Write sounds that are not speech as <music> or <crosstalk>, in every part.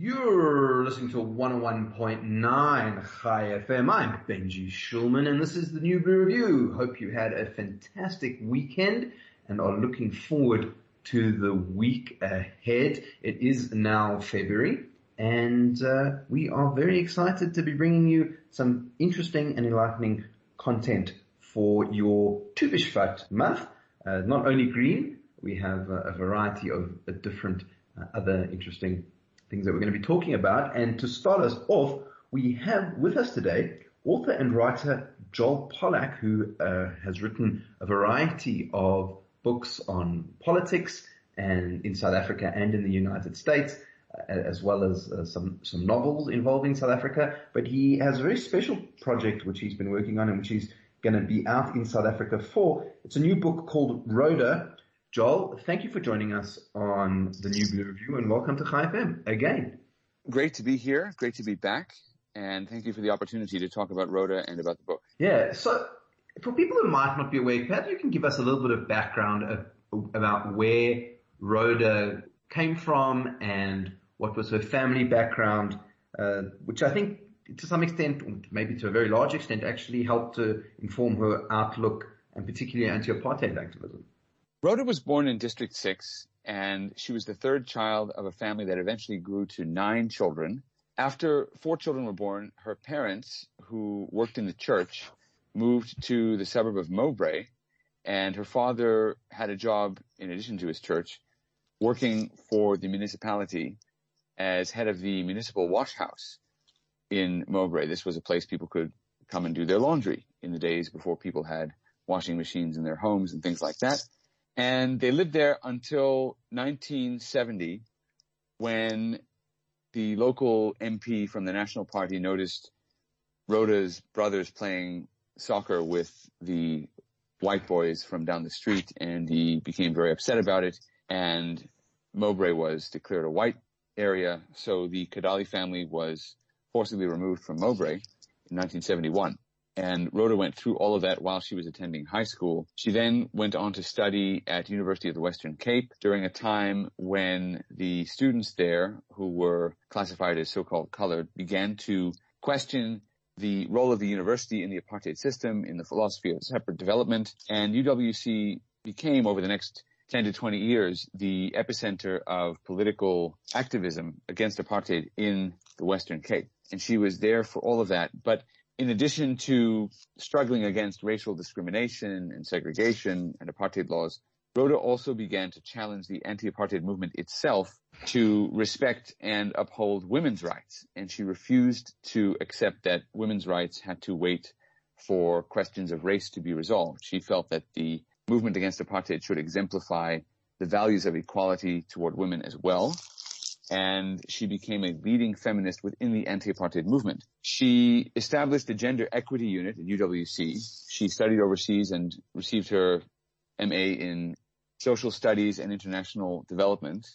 You're listening to 101.9 Chai FM. I'm Benji Shulman and this is the New Blue Review. Hope you had a fantastic weekend and are looking forward to the week ahead. It is now February and uh, we are very excited to be bringing you some interesting and enlightening content for your Tu B'Shvat month. Uh, not only green, we have a, a variety of uh, different uh, other interesting things that we're going to be talking about. And to start us off, we have with us today author and writer Joel Pollak, who uh, has written a variety of books on politics and in South Africa and in the United States, uh, as well as uh, some some novels involving South Africa. But he has a very special project which he's been working on and which he's going to be out in South Africa for. It's a new book called Rhoda. Joel, thank you for joining us on the New Blue Review and welcome to Chai FM again. Great to be here. Great to be back. And thank you for the opportunity to talk about Rhoda and about the book. Yeah. So for people who might not be aware, perhaps you can give us a little bit of background of, about where Rhoda came from and what was her family background, uh, which I think to some extent, maybe to a very large extent, actually helped to inform her outlook and particularly anti-apartheid activism. Rhoda was born in District 6 and she was the third child of a family that eventually grew to nine children. After four children were born, her parents, who worked in the church, moved to the suburb of Mowbray and her father had a job in addition to his church working for the municipality as head of the municipal wash house in Mowbray. This was a place people could come and do their laundry in the days before people had washing machines in their homes and things like that. And they lived there until 1970 when the local MP from the National Party noticed Rhoda's brothers playing soccer with the white boys from down the street and he became very upset about it. And Mowbray was declared a white area so the Kadalie family was forcibly removed from Mowbray in 1971 and Rhoda went through all of that while she was attending high school. She then went on to study at University of the Western Cape during a time when the students there who were classified as so-called colored began to question the role of the university in the apartheid system, in the philosophy of separate development, and UWC became over the next 10 to 20 years the epicenter of political activism against apartheid in the Western Cape. And she was there for all of that. But in addition to struggling against racial discrimination and segregation and apartheid laws, Rhoda also began to challenge the anti-apartheid movement itself to respect and uphold women's rights. And she refused to accept that women's rights had to wait for questions of race to be resolved. She felt that the movement against apartheid should exemplify the values of equality toward women as well and she became a leading feminist within the anti-apartheid movement. She established the gender equity unit at UWC. She studied overseas and received her MA in social studies and international development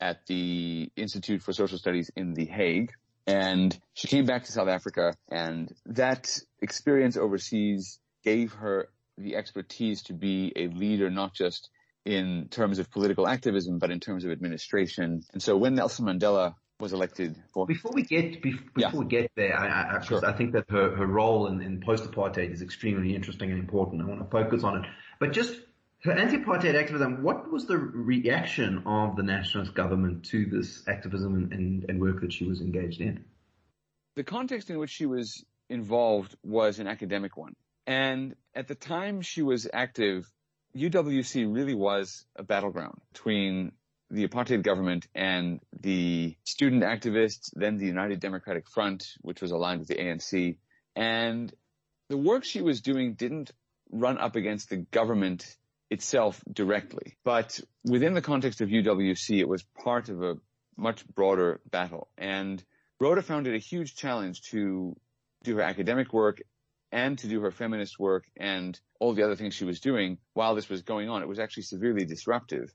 at the Institute for Social Studies in The Hague. And she came back to South Africa and that experience overseas gave her the expertise to be a leader, not just in terms of political activism, but in terms of administration. And so when Nelson Mandela was elected for before we get before yeah. we get there, I, I, sure. I think that her, her role in, in post-apartheid is extremely interesting and important. I want to focus on it, but just her anti-apartheid activism. What was the reaction of the nationalist government to this activism and, and, and work that she was engaged in? The context in which she was involved was an academic one. And at the time she was active, UWC really was a battleground between the apartheid government and the student activists, then the United Democratic Front, which was aligned with the ANC. And the work she was doing didn't run up against the government itself directly. But within the context of UWC, it was part of a much broader battle. And Rhoda found it a huge challenge to do her academic work and to do her feminist work and all the other things she was doing while this was going on. It was actually severely disruptive.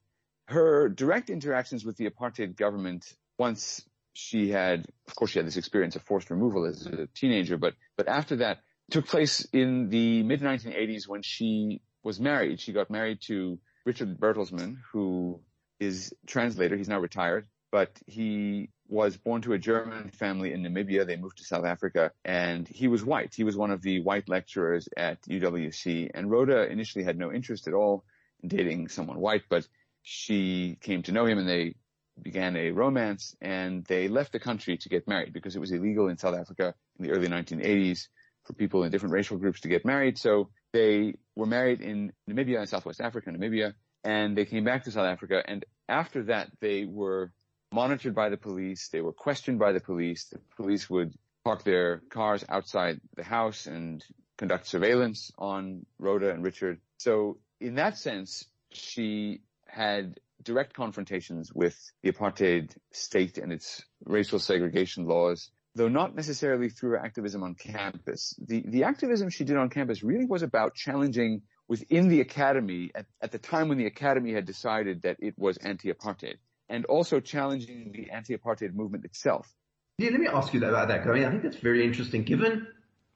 Her direct interactions with the apartheid government once she had, of course, she had this experience of forced removal as a teenager, but, but after that took place in the mid 1980s when she was married. She got married to Richard Bertelsmann, who is translator. He's now retired, but he was born to a German family in Namibia. They moved to South Africa and he was white. He was one of the white lecturers at UWC and Rhoda initially had no interest at all in dating someone white, but she came to know him and they began a romance and they left the country to get married because it was illegal in South Africa in the early 1980s for people in different racial groups to get married. So they were married in Namibia in Southwest Africa, Namibia, and they came back to South Africa. And after that, they were monitored by the police. They were questioned by the police. The police would park their cars outside the house and conduct surveillance on Rhoda and Richard. So in that sense, she had direct confrontations with the apartheid state and its racial segregation laws, though not necessarily through her activism on campus. The, the activism she did on campus really was about challenging within the academy at, at the time when the academy had decided that it was anti-apartheid and also challenging the anti-apartheid movement itself. Yeah, let me ask you about that. I I think that's very interesting given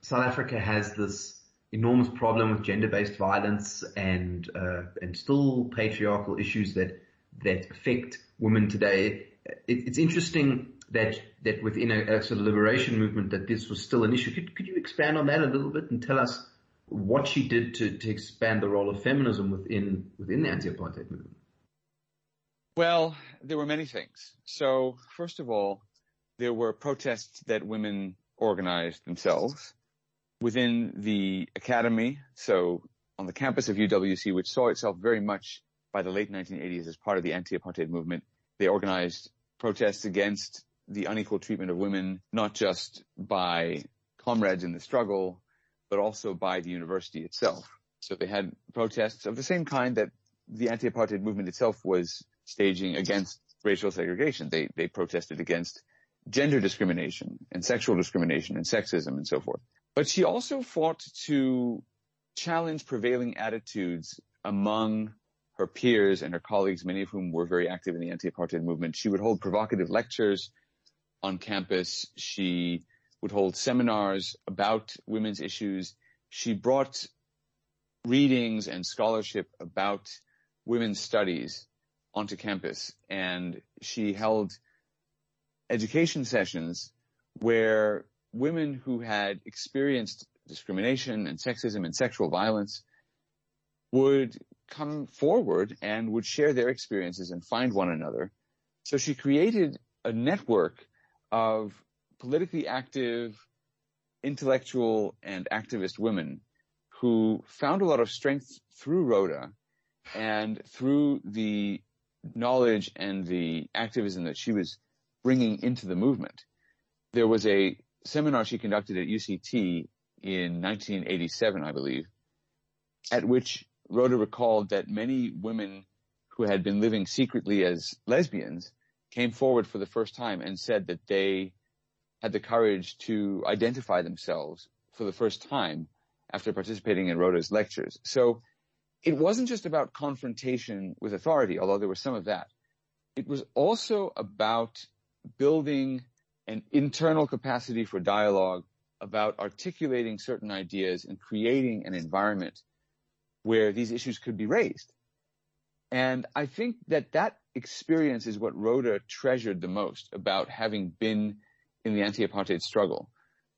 South Africa has this enormous problem with gender-based violence and, uh, and still patriarchal issues that that affect women today. It, it's interesting that that within a, a, sort of liberation movement that this was still an issue. Could, could you expand on that a little bit and tell us what she did to, to expand the role of feminism within within the anti-apartheid movement? Well, there were many things. So first of all, there were protests that women organized themselves within the academy. So on the campus of UWC, which saw itself very much by the late 1980s as part of the anti-apartheid movement. They organized protests against the unequal treatment of women, not just by comrades in the struggle, but also by the university itself. So they had protests of the same kind that the anti-apartheid movement itself was staging against racial segregation. They, they protested against gender discrimination and sexual discrimination and sexism and so forth. But she also fought to challenge prevailing attitudes among her peers and her colleagues, many of whom were very active in the anti-apartheid movement. She would hold provocative lectures on campus. She would hold seminars about women's issues. She brought readings and scholarship about women's studies onto campus and she held education sessions where women who had experienced discrimination and sexism and sexual violence would come forward and would share their experiences and find one another. So she created a network of politically active, intellectual and activist women who found a lot of strength through Rhoda and through the knowledge and the activism that she was bringing into the movement. There was a seminar she conducted at UCT in 1987, I believe, at which Rhoda recalled that many women who had been living secretly as lesbians came forward for the first time and said that they had the courage to identify themselves for the first time after participating in Rhoda's lectures. So it wasn't just about confrontation with authority, although there was some of that. It was also about building an internal capacity for dialogue about articulating certain ideas and creating an environment where these issues could be raised. And I think that that experience is what Rhoda treasured the most about having been in the anti-apartheid struggle.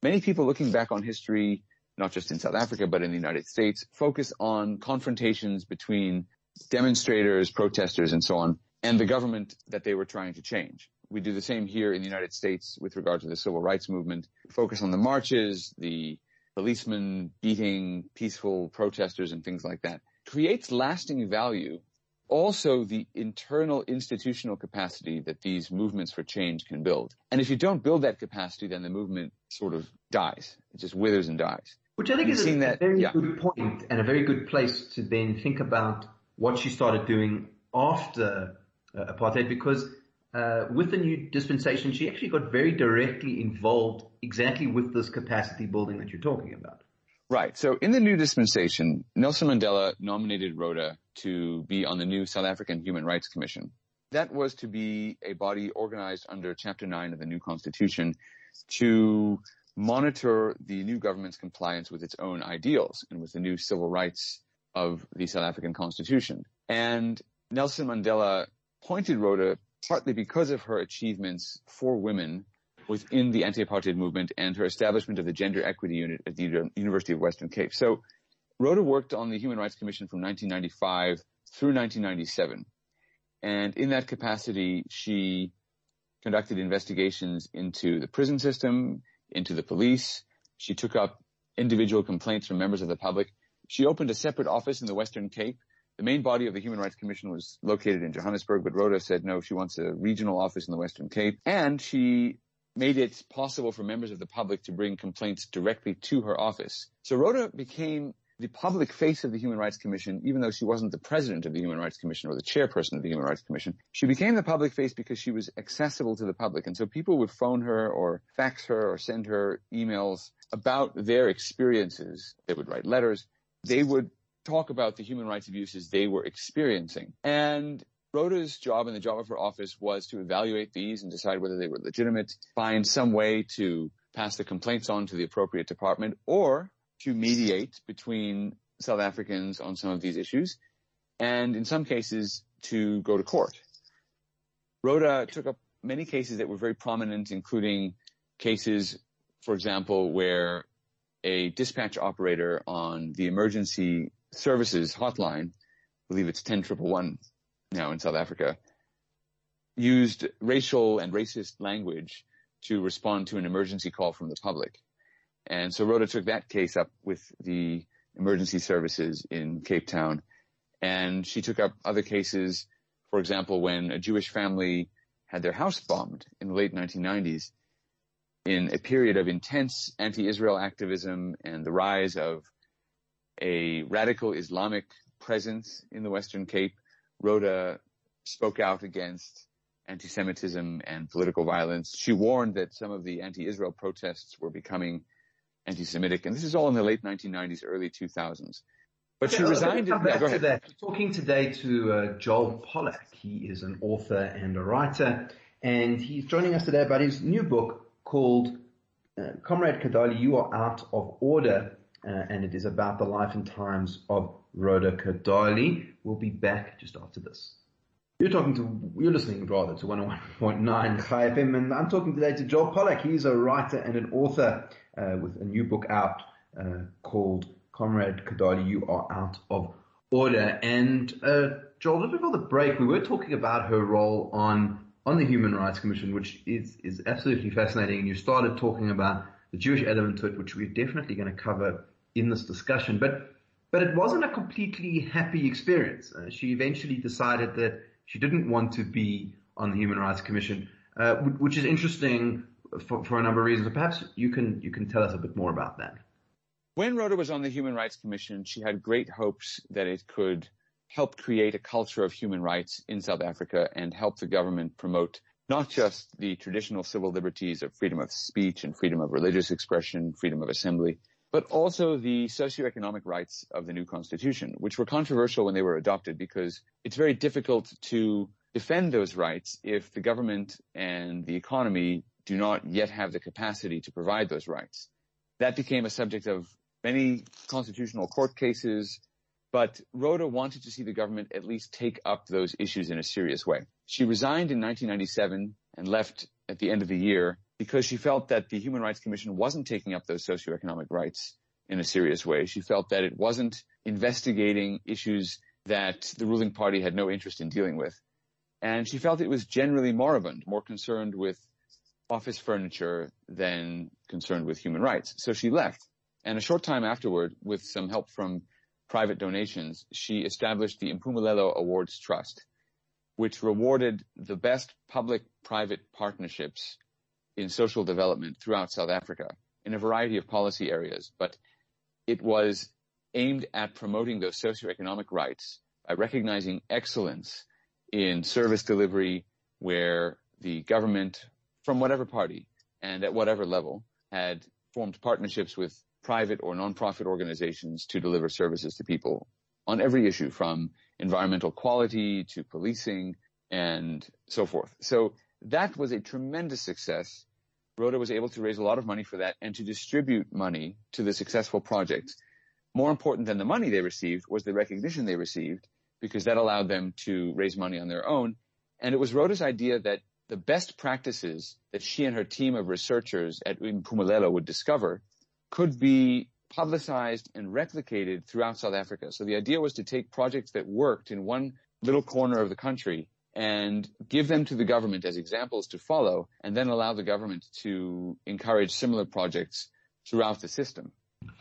Many people looking back on history, not just in South Africa, but in the United States, focus on confrontations between demonstrators, protesters, and so on, and the government that they were trying to change. We do the same here in the United States with regard to the civil rights movement. Focus on the marches, the policemen beating peaceful protesters and things like that creates lasting value. Also the internal institutional capacity that these movements for change can build. And if you don't build that capacity, then the movement sort of dies. It just withers and dies. Which I think You've is a, that- very yeah. good point and a very good place to then think about what she started doing after uh, apartheid because uh, with the new dispensation, she actually got very directly involved exactly with this capacity building that you're talking about. Right. So in the new dispensation, Nelson Mandela nominated Rhoda to be on the new South African Human Rights Commission. That was to be a body organized under Chapter 9 of the new constitution to monitor the new government's compliance with its own ideals and with the new civil rights of the South African constitution. And Nelson Mandela appointed Rhoda partly because of her achievements for women within the anti-apartheid movement and her establishment of the gender equity unit at the University of Western Cape. So Rhoda worked on the Human Rights Commission from 1995 through 1997. And in that capacity, she conducted investigations into the prison system, into the police. She took up individual complaints from members of the public. She opened a separate office in the Western Cape the main body of the Human Rights Commission was located in Johannesburg, but Rhoda said no, she wants a regional office in the Western Cape. And she made it possible for members of the public to bring complaints directly to her office. So Rhoda became the public face of the Human Rights Commission, even though she wasn't the president of the Human Rights Commission or the chairperson of the Human Rights Commission. She became the public face because she was accessible to the public. And so people would phone her or fax her or send her emails about their experiences. They would write letters. They would talk about the human rights abuses they were experiencing. And Rhoda's job and the job of her office was to evaluate these and decide whether they were legitimate, find some way to pass the complaints on to the appropriate department, or to mediate between South Africans on some of these issues, and in some cases to go to court. Rhoda took up many cases that were very prominent, including cases, for example, where a dispatch operator on the emergency services hotline, I believe it's 10111 now in South Africa, used racial and racist language to respond to an emergency call from the public. And so Rhoda took that case up with the emergency services in Cape Town. And she took up other cases, for example, when a Jewish family had their house bombed in the late 1990s in a period of intense anti-Israel activism and the rise of a radical Islamic presence in the Western Cape. Rhoda spoke out against anti-Semitism and political violence. She warned that some of the anti-Israel protests were becoming anti-Semitic, and this is all in the late 1990s, early 2000s. But she resigned. Come back to that. We're talking today to uh, Joel Pollak. He is an author and a writer, and he's joining us today about his new book called uh, Comrade Kadalie, You Are Out of Order uh, and it is about the life and times of Rhoda Kadalie. We'll be back just after this. You're talking to, you're listening rather to 101.9 Chai FM, and I'm talking today to Joel Pollak. He's a writer and an author uh, with a new book out uh, called Comrade Kadalie, You Are Out of Order. And uh, Joel, just before the break, we were talking about her role on on the Human Rights Commission, which is is absolutely fascinating. And you started talking about the Jewish element to it, which we're definitely going to cover in this discussion. But but it wasn't a completely happy experience. Uh, she eventually decided that she didn't want to be on the Human Rights Commission, uh, which is interesting for, for a number of reasons. Perhaps you can you can tell us a bit more about that. When Rhoda was on the Human Rights Commission, she had great hopes that it could help create a culture of human rights in South Africa and help the government promote not just the traditional civil liberties of freedom of speech and freedom of religious expression, freedom of assembly, but also the socioeconomic rights of the new constitution, which were controversial when they were adopted because it's very difficult to defend those rights if the government and the economy do not yet have the capacity to provide those rights. That became a subject of many constitutional court cases, but Rhoda wanted to see the government at least take up those issues in a serious way. She resigned in 1997 and left at the end of the year because she felt that the Human Rights Commission wasn't taking up those socioeconomic rights in a serious way. She felt that it wasn't investigating issues that the ruling party had no interest in dealing with. And she felt it was generally moribund, more concerned with office furniture than concerned with human rights. So she left. And a short time afterward, with some help from private donations, she established the Impumelelo Awards Trust, which rewarded the best public-private partnerships in social development throughout South Africa in a variety of policy areas, but it was aimed at promoting those socioeconomic rights by recognizing excellence in service delivery where the government from whatever party and at whatever level had formed partnerships with private or nonprofit organizations to deliver services to people on every issue from environmental quality to policing and so forth. So that was a tremendous success. Rhoda was able to raise a lot of money for that and to distribute money to the successful projects. More important than the money they received was the recognition they received because that allowed them to raise money on their own. And it was Rhoda's idea that the best practices that she and her team of researchers at Impumelelo would discover could be publicized and replicated throughout South Africa. So the idea was to take projects that worked in one little corner of the country and give them to the government as examples to follow and then allow the government to encourage similar projects throughout the system.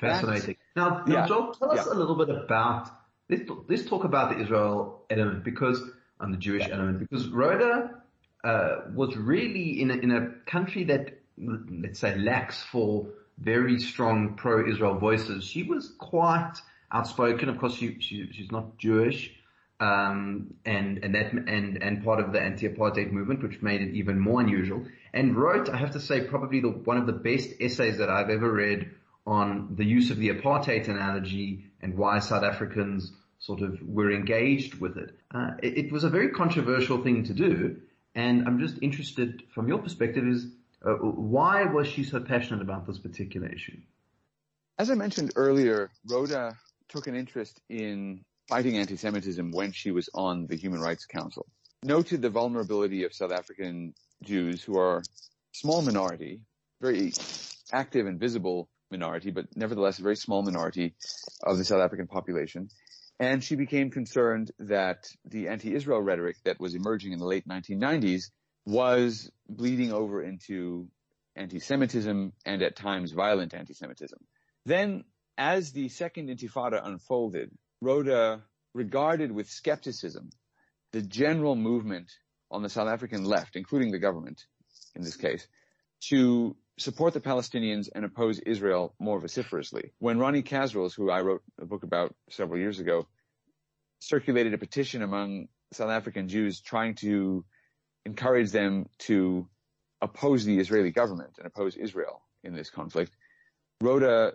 Fascinating. now, yeah, Joel, tell us yeah. a little bit about, let's, let's talk about the Israel element because, and the Jewish yeah. element, because Rhoda uh, was really in a, in a country that, let's say, lacks for very strong pro-Israel voices. She was quite outspoken. Of course, she, she she's not Jewish, um, and and that and and part of the anti-apartheid movement, which made it even more unusual. And wrote, I have to say, probably the one of the best essays that I've ever read on the use of the apartheid analogy and why South Africans sort of were engaged with it. Uh, it, it was a very controversial thing to do, and I'm just interested from your perspective is uh, why was she so passionate about this particular issue? As I mentioned earlier, Rhoda took an interest in fighting anti-Semitism when she was on the Human Rights Council. Noted the vulnerability of South African Jews who are small minority, very active and visible minority, but nevertheless a very small minority of the South African population. And she became concerned that the anti-Israel rhetoric that was emerging in the late 1990s was bleeding over into anti-Semitism and at times violent anti-Semitism. Then as the second intifada unfolded, Rhoda regarded with skepticism the general movement on the South African left, including the government in this case, to support the Palestinians and oppose Israel more vociferously. When Ronnie Kasrils, who I wrote a book about several years ago, circulated a petition among South African Jews trying to encourage them to oppose the Israeli government and oppose Israel in this conflict, Rhoda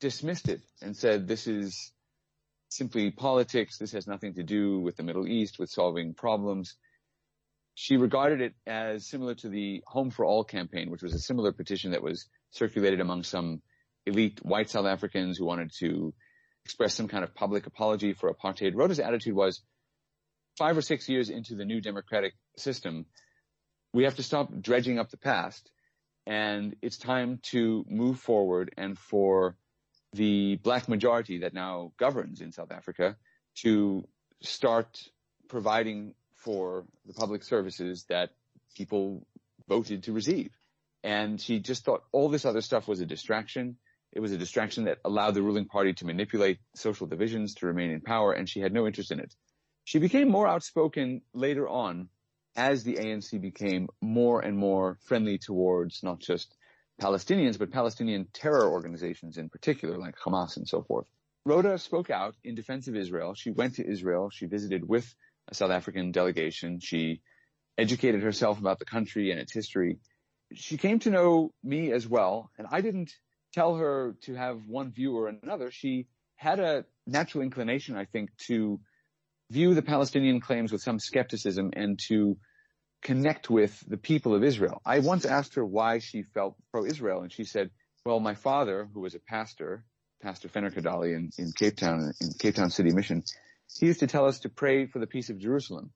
dismissed it and said this is simply politics. This has nothing to do with the Middle East, with solving problems. She regarded it as similar to the Home for All campaign, which was a similar petition that was circulated among some elite white South Africans who wanted to express some kind of public apology for apartheid. Rhoda's attitude was five or six years into the new democratic system, we have to stop dredging up the past and it's time to move forward and for the black majority that now governs in South Africa to start providing for the public services that people voted to receive. And she just thought all this other stuff was a distraction. It was a distraction that allowed the ruling party to manipulate social divisions to remain in power, and she had no interest in it. She became more outspoken later on as the ANC became more and more friendly towards not just Palestinians, but Palestinian terror organizations in particular, like Hamas and so forth. Rhoda spoke out in defense of Israel. She went to Israel. She visited with a South African delegation. She educated herself about the country and its history. She came to know me as well, and I didn't tell her to have one view or another. She had a natural inclination, I think, to view the Palestinian claims with some skepticism and to connect with the people of Israel. I once asked her why she felt pro-Israel and she said, well, my father, who was a pastor, Pastor Fenner Kadalie in, in Cape Town, in Cape Town City Mission, he used to tell us to pray for the peace of Jerusalem.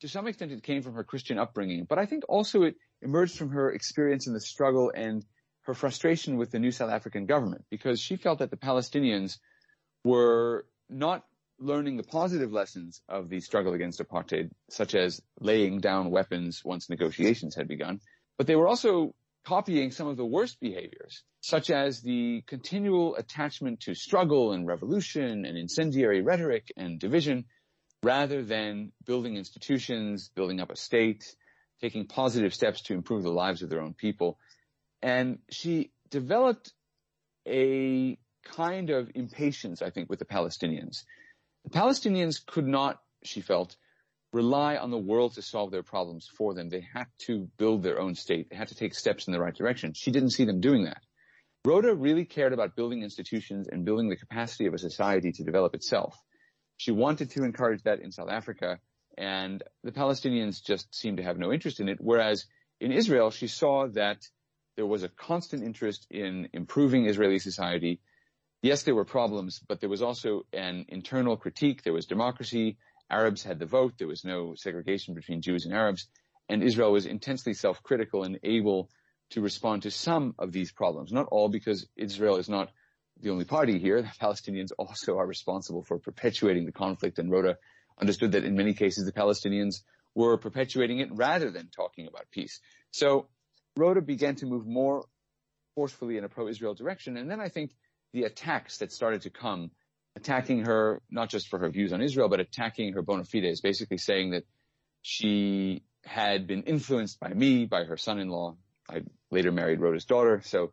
To some extent it came from her Christian upbringing, but I think also it emerged from her experience in the struggle and her frustration with the new South African government because she felt that the Palestinians were not learning the positive lessons of the struggle against apartheid, such as laying down weapons once negotiations had begun, but they were also copying some of the worst behaviors, such as the continual attachment to struggle and revolution and incendiary rhetoric and division, rather than building institutions, building up a state, taking positive steps to improve the lives of their own people. And she developed a kind of impatience, I think, with the Palestinians. The Palestinians could not, she felt, rely on the world to solve their problems for them. They had to build their own state. They had to take steps in the right direction. She didn't see them doing that. Rhoda really cared about building institutions and building the capacity of a society to develop itself. She wanted to encourage that in South Africa, and the Palestinians just seemed to have no interest in it. Whereas in Israel, she saw that there was a constant interest in improving Israeli society. Yes, there were problems, but there was also an internal critique. There was democracy. Arabs had the vote. There was no segregation between Jews and Arabs. And Israel was intensely self-critical and able to respond to some of these problems. Not all, because Israel is not the only party here. The Palestinians also are responsible for perpetuating the conflict, and Rhoda understood that in many cases the Palestinians were perpetuating it rather than talking about peace. So Rhoda began to move more forcefully in a pro-Israel direction, and then I think the attacks that started to come, attacking her not just for her views on Israel, but attacking her bona fides, basically saying that she had been influenced by me, by her son-in-law, I later married Rhoda's daughter. So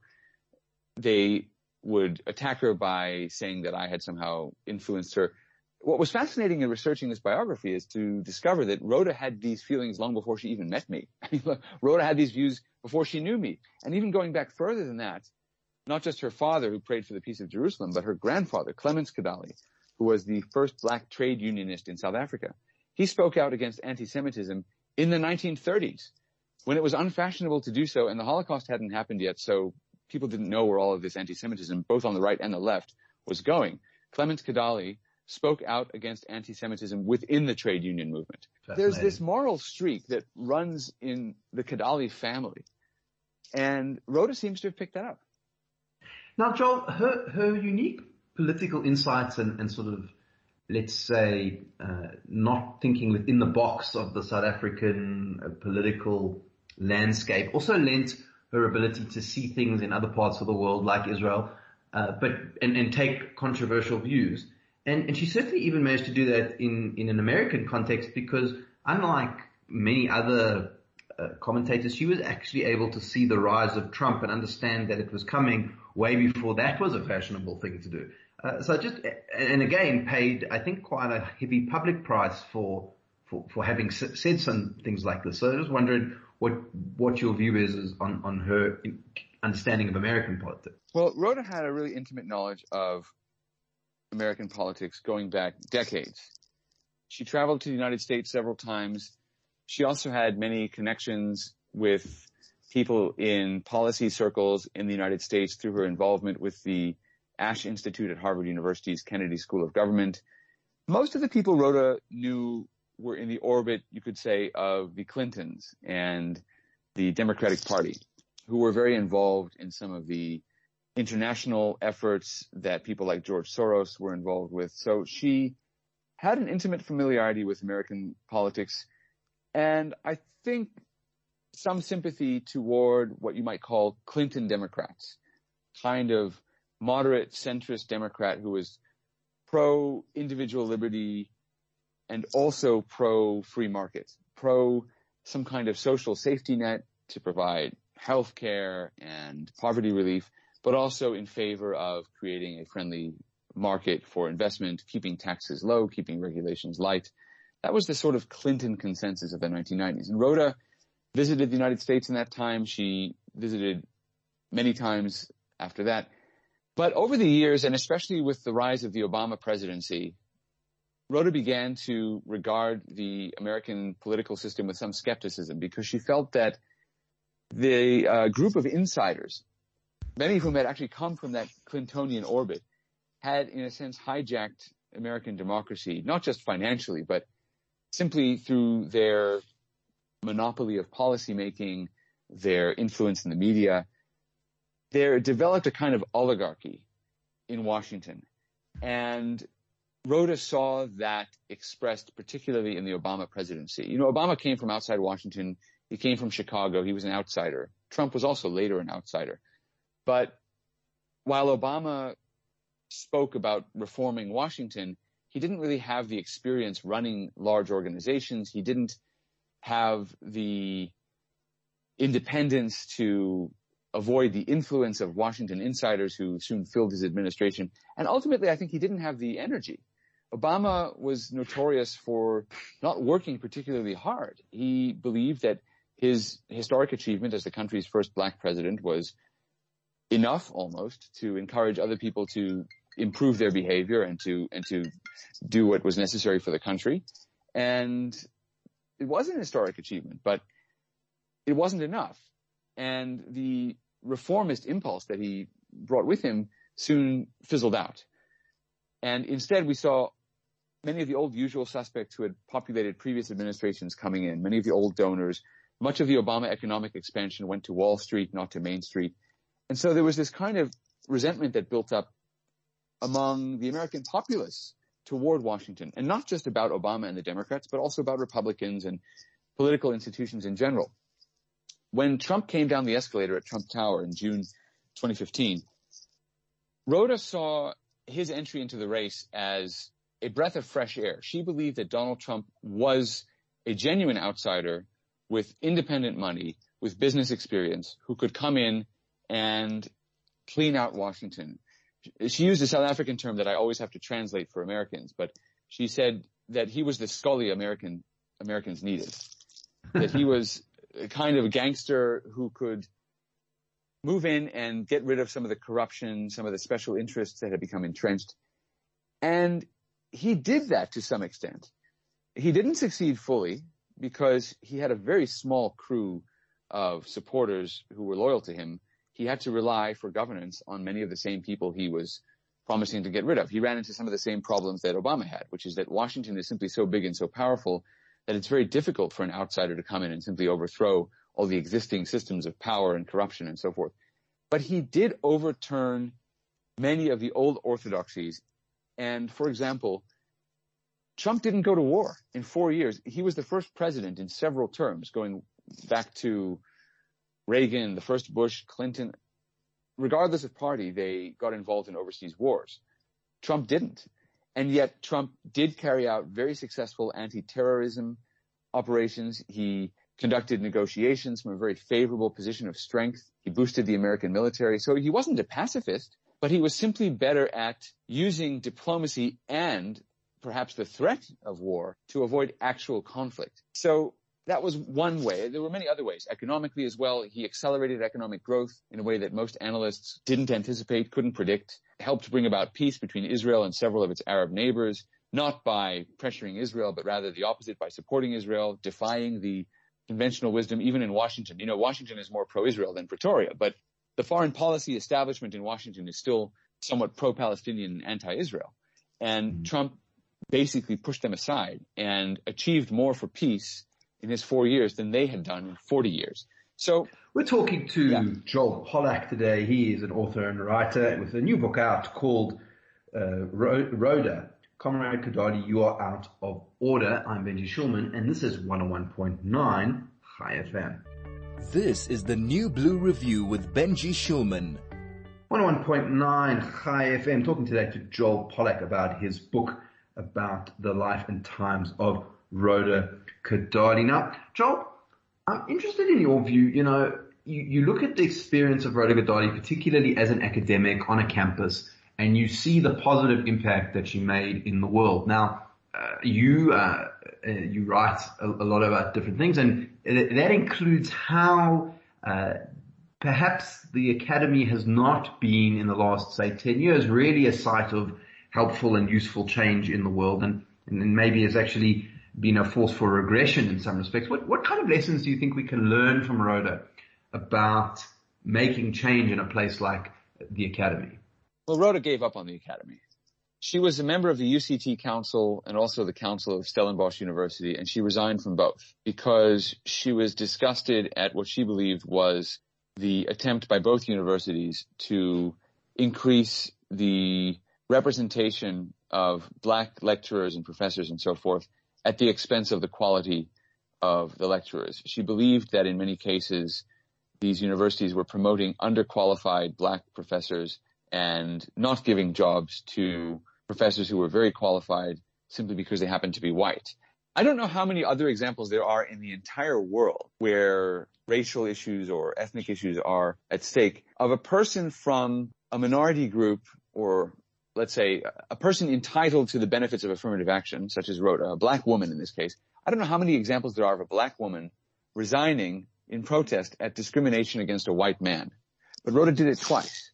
they would attack her by saying that I had somehow influenced her. What was fascinating in researching this biography is to discover that Rhoda had these feelings long before she even met me. <laughs> Rhoda had these views before she knew me. And even going back further than that, not just her father who prayed for the peace of Jerusalem, but her grandfather, Clements Kadalie, who was the first black trade unionist in South Africa. He spoke out against anti-Semitism in the 1930s when it was unfashionable to do so and the Holocaust hadn't happened yet, so people didn't know where all of this anti-Semitism, both on the right and the left, was going. Clements Kadalie spoke out against anti-Semitism within the trade union movement. There's this moral streak that runs in the Kadalie family. And Rhoda seems to have picked that up. Now, Joel, her, her unique political insights and, and sort of let's say, uh, not thinking within the box of the South African uh, political landscape also lent her ability to see things in other parts of the world like Israel, uh, but and, and, take controversial views. And, and she certainly even managed to do that in, in an American context because unlike many other uh, commentators, she was actually able to see the rise of Trump and understand that it was coming way before that was a fashionable thing to do. Uh, so just, and again, paid, I think, quite a heavy public price for, for, for having said some things like this. So I was wondering what, what your view is, is on, on her understanding of American politics. Well, Rhoda had a really intimate knowledge of American politics going back decades. She traveled to the United States several times. She also had many connections with people in policy circles in the United States through her involvement with the Ash Institute at Harvard University's Kennedy School of Government. Most of the people Rhoda knew were in the orbit, you could say, of the Clintons and the Democratic Party, who were very involved in some of the international efforts that people like George Soros were involved with. So she had an intimate familiarity with American politics and I think some sympathy toward what you might call Clinton Democrats, kind of moderate centrist Democrat who was pro individual liberty and also pro free market, pro some kind of social safety net to provide health care and poverty relief, but also in favor of creating a friendly market for investment, keeping taxes low, keeping regulations light. That was the sort of Clinton consensus of the 1990s. And Rhoda visited the United States in that time. She visited many times after that. But over the years, and especially with the rise of the Obama presidency, Rhoda began to regard the American political system with some skepticism because she felt that the uh, group of insiders, many of whom had actually come from that Clintonian orbit, had in a sense hijacked American democracy, not just financially, but simply through their monopoly of policymaking, their influence in the media, there developed a kind of oligarchy in Washington. And Rhoda saw that expressed particularly in the Obama presidency. You know, Obama came from outside Washington. He came from Chicago. He was an outsider. Trump was also later an outsider. But while Obama spoke about reforming Washington, he didn't really have the experience running large organizations. He didn't have the independence to avoid the influence of Washington insiders who soon filled his administration. And ultimately, I think he didn't have the energy. Obama was notorious for not working particularly hard. He believed that his historic achievement as the country's first black president was enough almost to encourage other people to improve their behavior and to and to do what was necessary for the country. And it was an historic achievement, but it wasn't enough. And the reformist impulse that he brought with him soon fizzled out. And instead we saw many of the old usual suspects who had populated previous administrations coming in, many of the old donors, much of the Obama economic expansion went to Wall Street, not to Main Street. And so there was this kind of resentment that built up among the American populace toward Washington, and not just about Obama and the Democrats, but also about Republicans and political institutions in general. When Trump came down the escalator at Trump Tower in June 2015, Rhoda saw his entry into the race as a breath of fresh air. She believed that Donald Trump was a genuine outsider with independent money, with business experience, who could come in and clean out Washington. She used a South African term that I always have to translate for Americans, but she said that he was the skollie American Americans needed. that he was a kind of a gangster who could move in and get rid of some of the corruption, some of the special interests that had become entrenched. And he did that to some extent. He didn't succeed fully because he had a very small crew of supporters who were loyal to him. He had to rely for governance on many of the same people he was promising to get rid of. He ran into some of the same problems that Obama had, which is that Washington is simply so big and so powerful that it's very difficult for an outsider to come in and simply overthrow all the existing systems of power and corruption and so forth. But he did overturn many of the old orthodoxies. And for example, Trump didn't go to war in four years. He was the first president in several terms going back to Reagan, the first Bush, Clinton. Regardless of party, they got involved in overseas wars. Trump didn't. And yet Trump did carry out very successful anti-terrorism operations. He conducted negotiations from a very favorable position of strength. He boosted the American military. So he wasn't a pacifist, but he was simply better at using diplomacy and perhaps the threat of war to avoid actual conflict. So that was one way. There were many other ways. Economically as well, he accelerated economic growth in a way that most analysts didn't anticipate, couldn't predict, helped bring about peace between Israel and several of its Arab neighbors, not by pressuring Israel, but rather the opposite by supporting Israel, defying the conventional wisdom, even in Washington. You know, Washington is more pro-Israel than Pretoria, but the foreign policy establishment in Washington is still somewhat pro-Palestinian and anti-Israel. And mm-hmm. Trump basically pushed them aside and achieved more for peace in his four years than they had done in 40 years. So we're talking to yeah. Joel Pollak today. He is an author and writer with a new book out called uh, Rhoda, Comrade Kadalie, you are out of order. I'm Benji Shulman, and this is 101.9 Chai FM. This is the New Blue Review with Benji Shulman. 101.9 Chai FM, talking today to Joel Pollak about his book about the life and times of Rhoda Kadalie. Now, Joel, I'm interested in your view. You know, you, you look at the experience of Rhoda Kadalie, particularly as an academic on a campus, and you see the positive impact that she made in the world. Now, uh, you uh, uh, you write a, a, lot about different things, and that includes how uh, perhaps the academy has not been in the last say ten years really a site of helpful and useful change in the world, and and maybe has actually been a force for regression in some respects. What what kind of lessons do you think we can learn from Rhoda about making change in a place like the academy? Well, Rhoda gave up on the academy. She was a member of the UCT council and also the council of Stellenbosch University, and she resigned from both because she was disgusted at what she believed was the attempt by both universities to increase the representation of black lecturers and professors and so forth at the expense of the quality of the lecturers. She believed that in many cases these universities were promoting underqualified black professors and not giving jobs to professors who were very qualified simply because they happened to be white. I don't know how many other examples there are in the entire world where racial issues or ethnic issues are at stake of a person from a minority group or let's say, a person entitled to the benefits of affirmative action, such as Rhoda, a black woman in this case, I don't know how many examples there are of a black woman resigning in protest at discrimination against a white man. But Rhoda did it twice.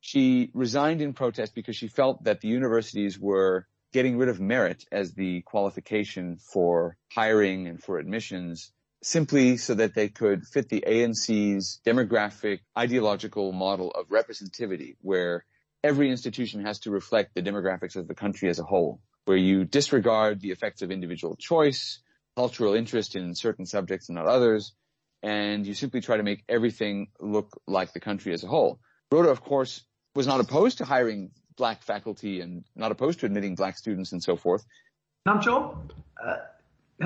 She resigned in protest because she felt that the universities were getting rid of merit as the qualification for hiring and for admissions simply so that they could fit the ANC's demographic ideological model of representativity where every institution has to reflect the demographics of the country as a whole, where you disregard the effects of individual choice, cultural interest in certain subjects and not others, and you simply try to make everything look like the country as a whole. Rhoda, of course, was not opposed to hiring black faculty and not opposed to admitting black students and so forth. Joel, uh,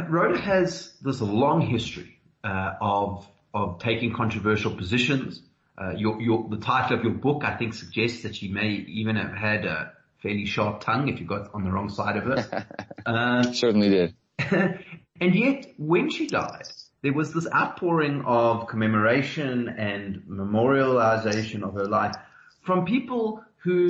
Rhoda has this long history uh, of of taking controversial positions. Uh, your, your, the title of your book, I think, suggests that she may even have had a fairly sharp tongue if you got on the wrong side of it. Uh, <laughs> Certainly did. <laughs> and yet, when she died, there was this outpouring of commemoration and memorialization of her life from people who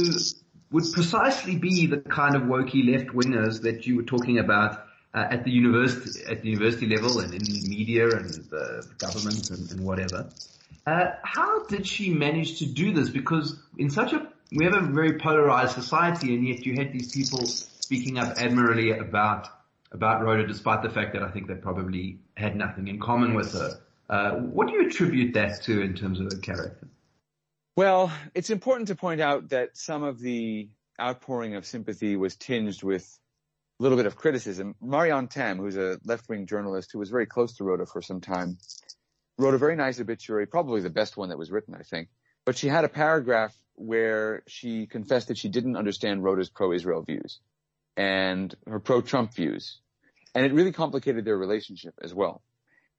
would precisely be the kind of wokey left wingers that you were talking about uh, at the university at the university level and in the media and the government and, and whatever. Uh, how did she manage to do this? Because in such a we have a very polarized society, and yet you had these people speaking up admirably about about Rhoda, despite the fact that I think they probably had nothing in common with her. Uh, what do you attribute that to in terms of her character? Well, it's important to point out that some of the outpouring of sympathy was tinged with a little bit of criticism. Marianne Thamm, who's a left-wing journalist who was very close to Rhoda for some time, wrote a very nice obituary, probably the best one that was written, I think. But she had a paragraph where she confessed that she didn't understand Rhoda's pro-Israel views and her pro-Trump views. And it really complicated their relationship as well.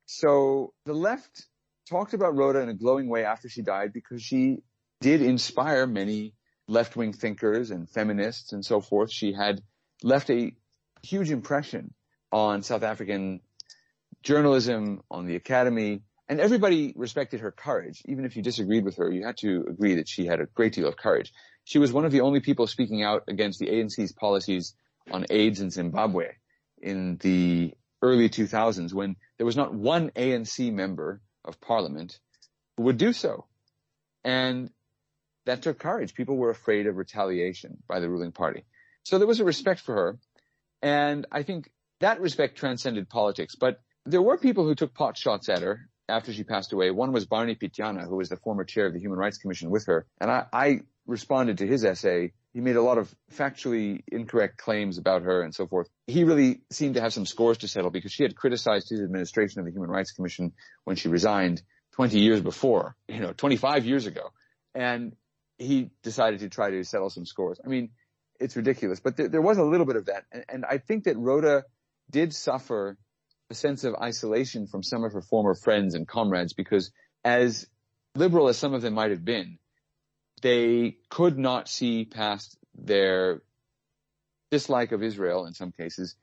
So the left talked about Rhoda in a glowing way after she died because she did inspire many left-wing thinkers and feminists and so forth. She had left a huge impression on South African journalism, on the academy, and everybody respected her courage. Even if you disagreed with her, you had to agree that she had a great deal of courage. She was one of the only people speaking out against the ANC's policies on AIDS in Zimbabwe in the early 2000s when there was not one ANC member of parliament who would do so. And that took courage. People were afraid of retaliation by the ruling party. So there was a respect for her. And I think that respect transcended politics. But there were people who took pot shots at her after she passed away. One was Barney Pityana, who was the former chair of the Human Rights Commission with her. And I, I responded to his essay. He made a lot of factually incorrect claims about her and so forth. He really seemed to have some scores to settle because she had criticized his administration of the Human Rights Commission when she resigned 20 years before, you know, 25 years ago. And he decided to try to settle some scores. I mean, it's ridiculous, but there, there was a little bit of that. And, and I think that Rhoda did suffer a sense of isolation from some of her former friends and comrades because as liberal as some of them might have been, they could not see past their dislike of Israel in some cases,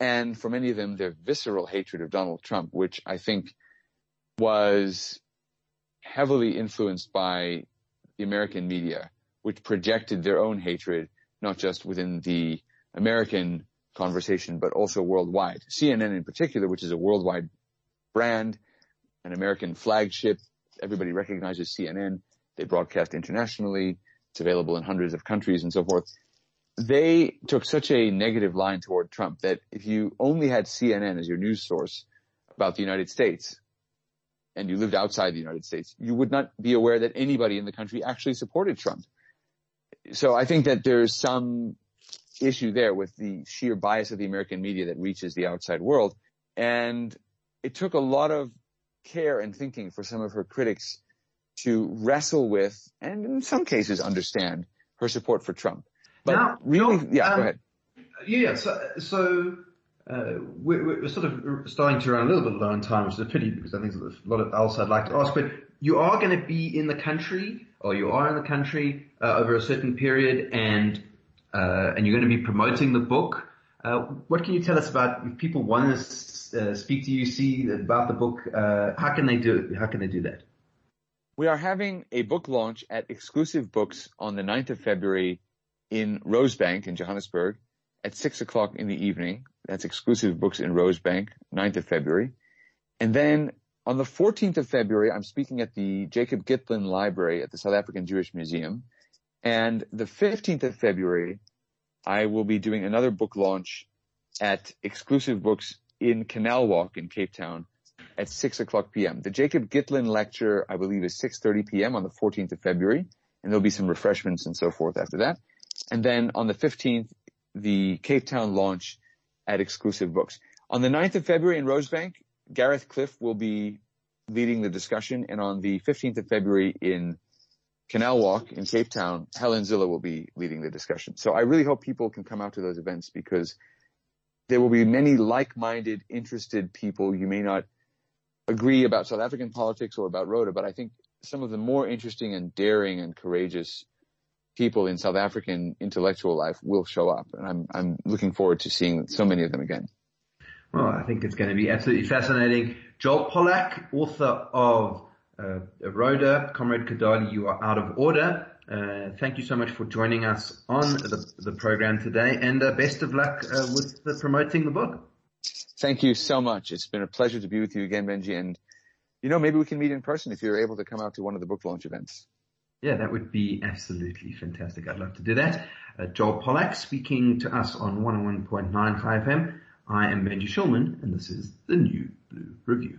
and for many of them, their visceral hatred of Donald Trump, which I think was heavily influenced by the American media, which projected their own hatred, not just within the American conversation, but also worldwide. CNN in particular, which is a worldwide brand, an American flagship. Everybody recognizes CNN. They broadcast internationally. It's available in hundreds of countries and so forth. They took such a negative line toward Trump that if you only had CNN as your news source about the United States and you lived outside the United States, you would not be aware that anybody in the country actually supported Trump. So I think that there's some issue there with the sheer bias of the American media that reaches the outside world. And it took a lot of care and thinking for some of her critics to wrestle with and in some cases understand her support for Trump. But now, really, yeah, um, go ahead. Yeah, so, so uh, we're, we're, sort of starting to run a little bit low on time, which is a pity because I think there's a lot else I'd like to ask. But you are going to be in the country, or you are in the country uh, over a certain period, and and you're going to be promoting the book. Uh, what can you tell us about if people want to uh, speak to you, see about the book? Uh, how can they do it? How can they do that? We are having a book launch at Exclusive Books on the 9th of February in Rosebank in Johannesburg at six o'clock in the evening. That's exclusive books in Rosebank, 9th of February. And then on the 14th of February, I'm speaking at the Jacob Gitlin Library at the South African Jewish Museum. And the 15th of February, I will be doing another book launch at exclusive books in Canal Walk in Cape Town at 6 o'clock p.m. The Jacob Gitlin lecture, I believe, is 6.30 p.m. on the 14th of February, and there'll be some refreshments and so forth after that. And then on the 15th, the Cape Town launch at exclusive books. On the 9th of February in Rosebank, Gareth Cliff will be leading the discussion, and on the 15th of February in Canal Walk in Cape Town, Helen Zille will be leading the discussion. So I really hope people can come out to those events because there will be many like-minded, interested people. You may not agree about South African politics or about Rhoda, but I think some of the more interesting and daring and courageous people in South African intellectual life will show up. And I'm, I'm looking forward to seeing so many of them again. Well, I think it's going to be absolutely fascinating. Joel Pollak, author of uh, Rhoda, Comrade Kadalie, you are out of order. Uh, thank you so much for joining us on the, the program today and uh, best of luck uh, with the promoting the book. Thank you so much. It's been a pleasure to be with you again, Benji. And, you know, maybe we can meet in person if you're able to come out to one of the book launch events. Yeah, that would be absolutely fantastic. I'd love to do that. Uh, Joel Pollak speaking to us on 101.9 Chai FM. I am Benji Shulman and this is the New Blue Review.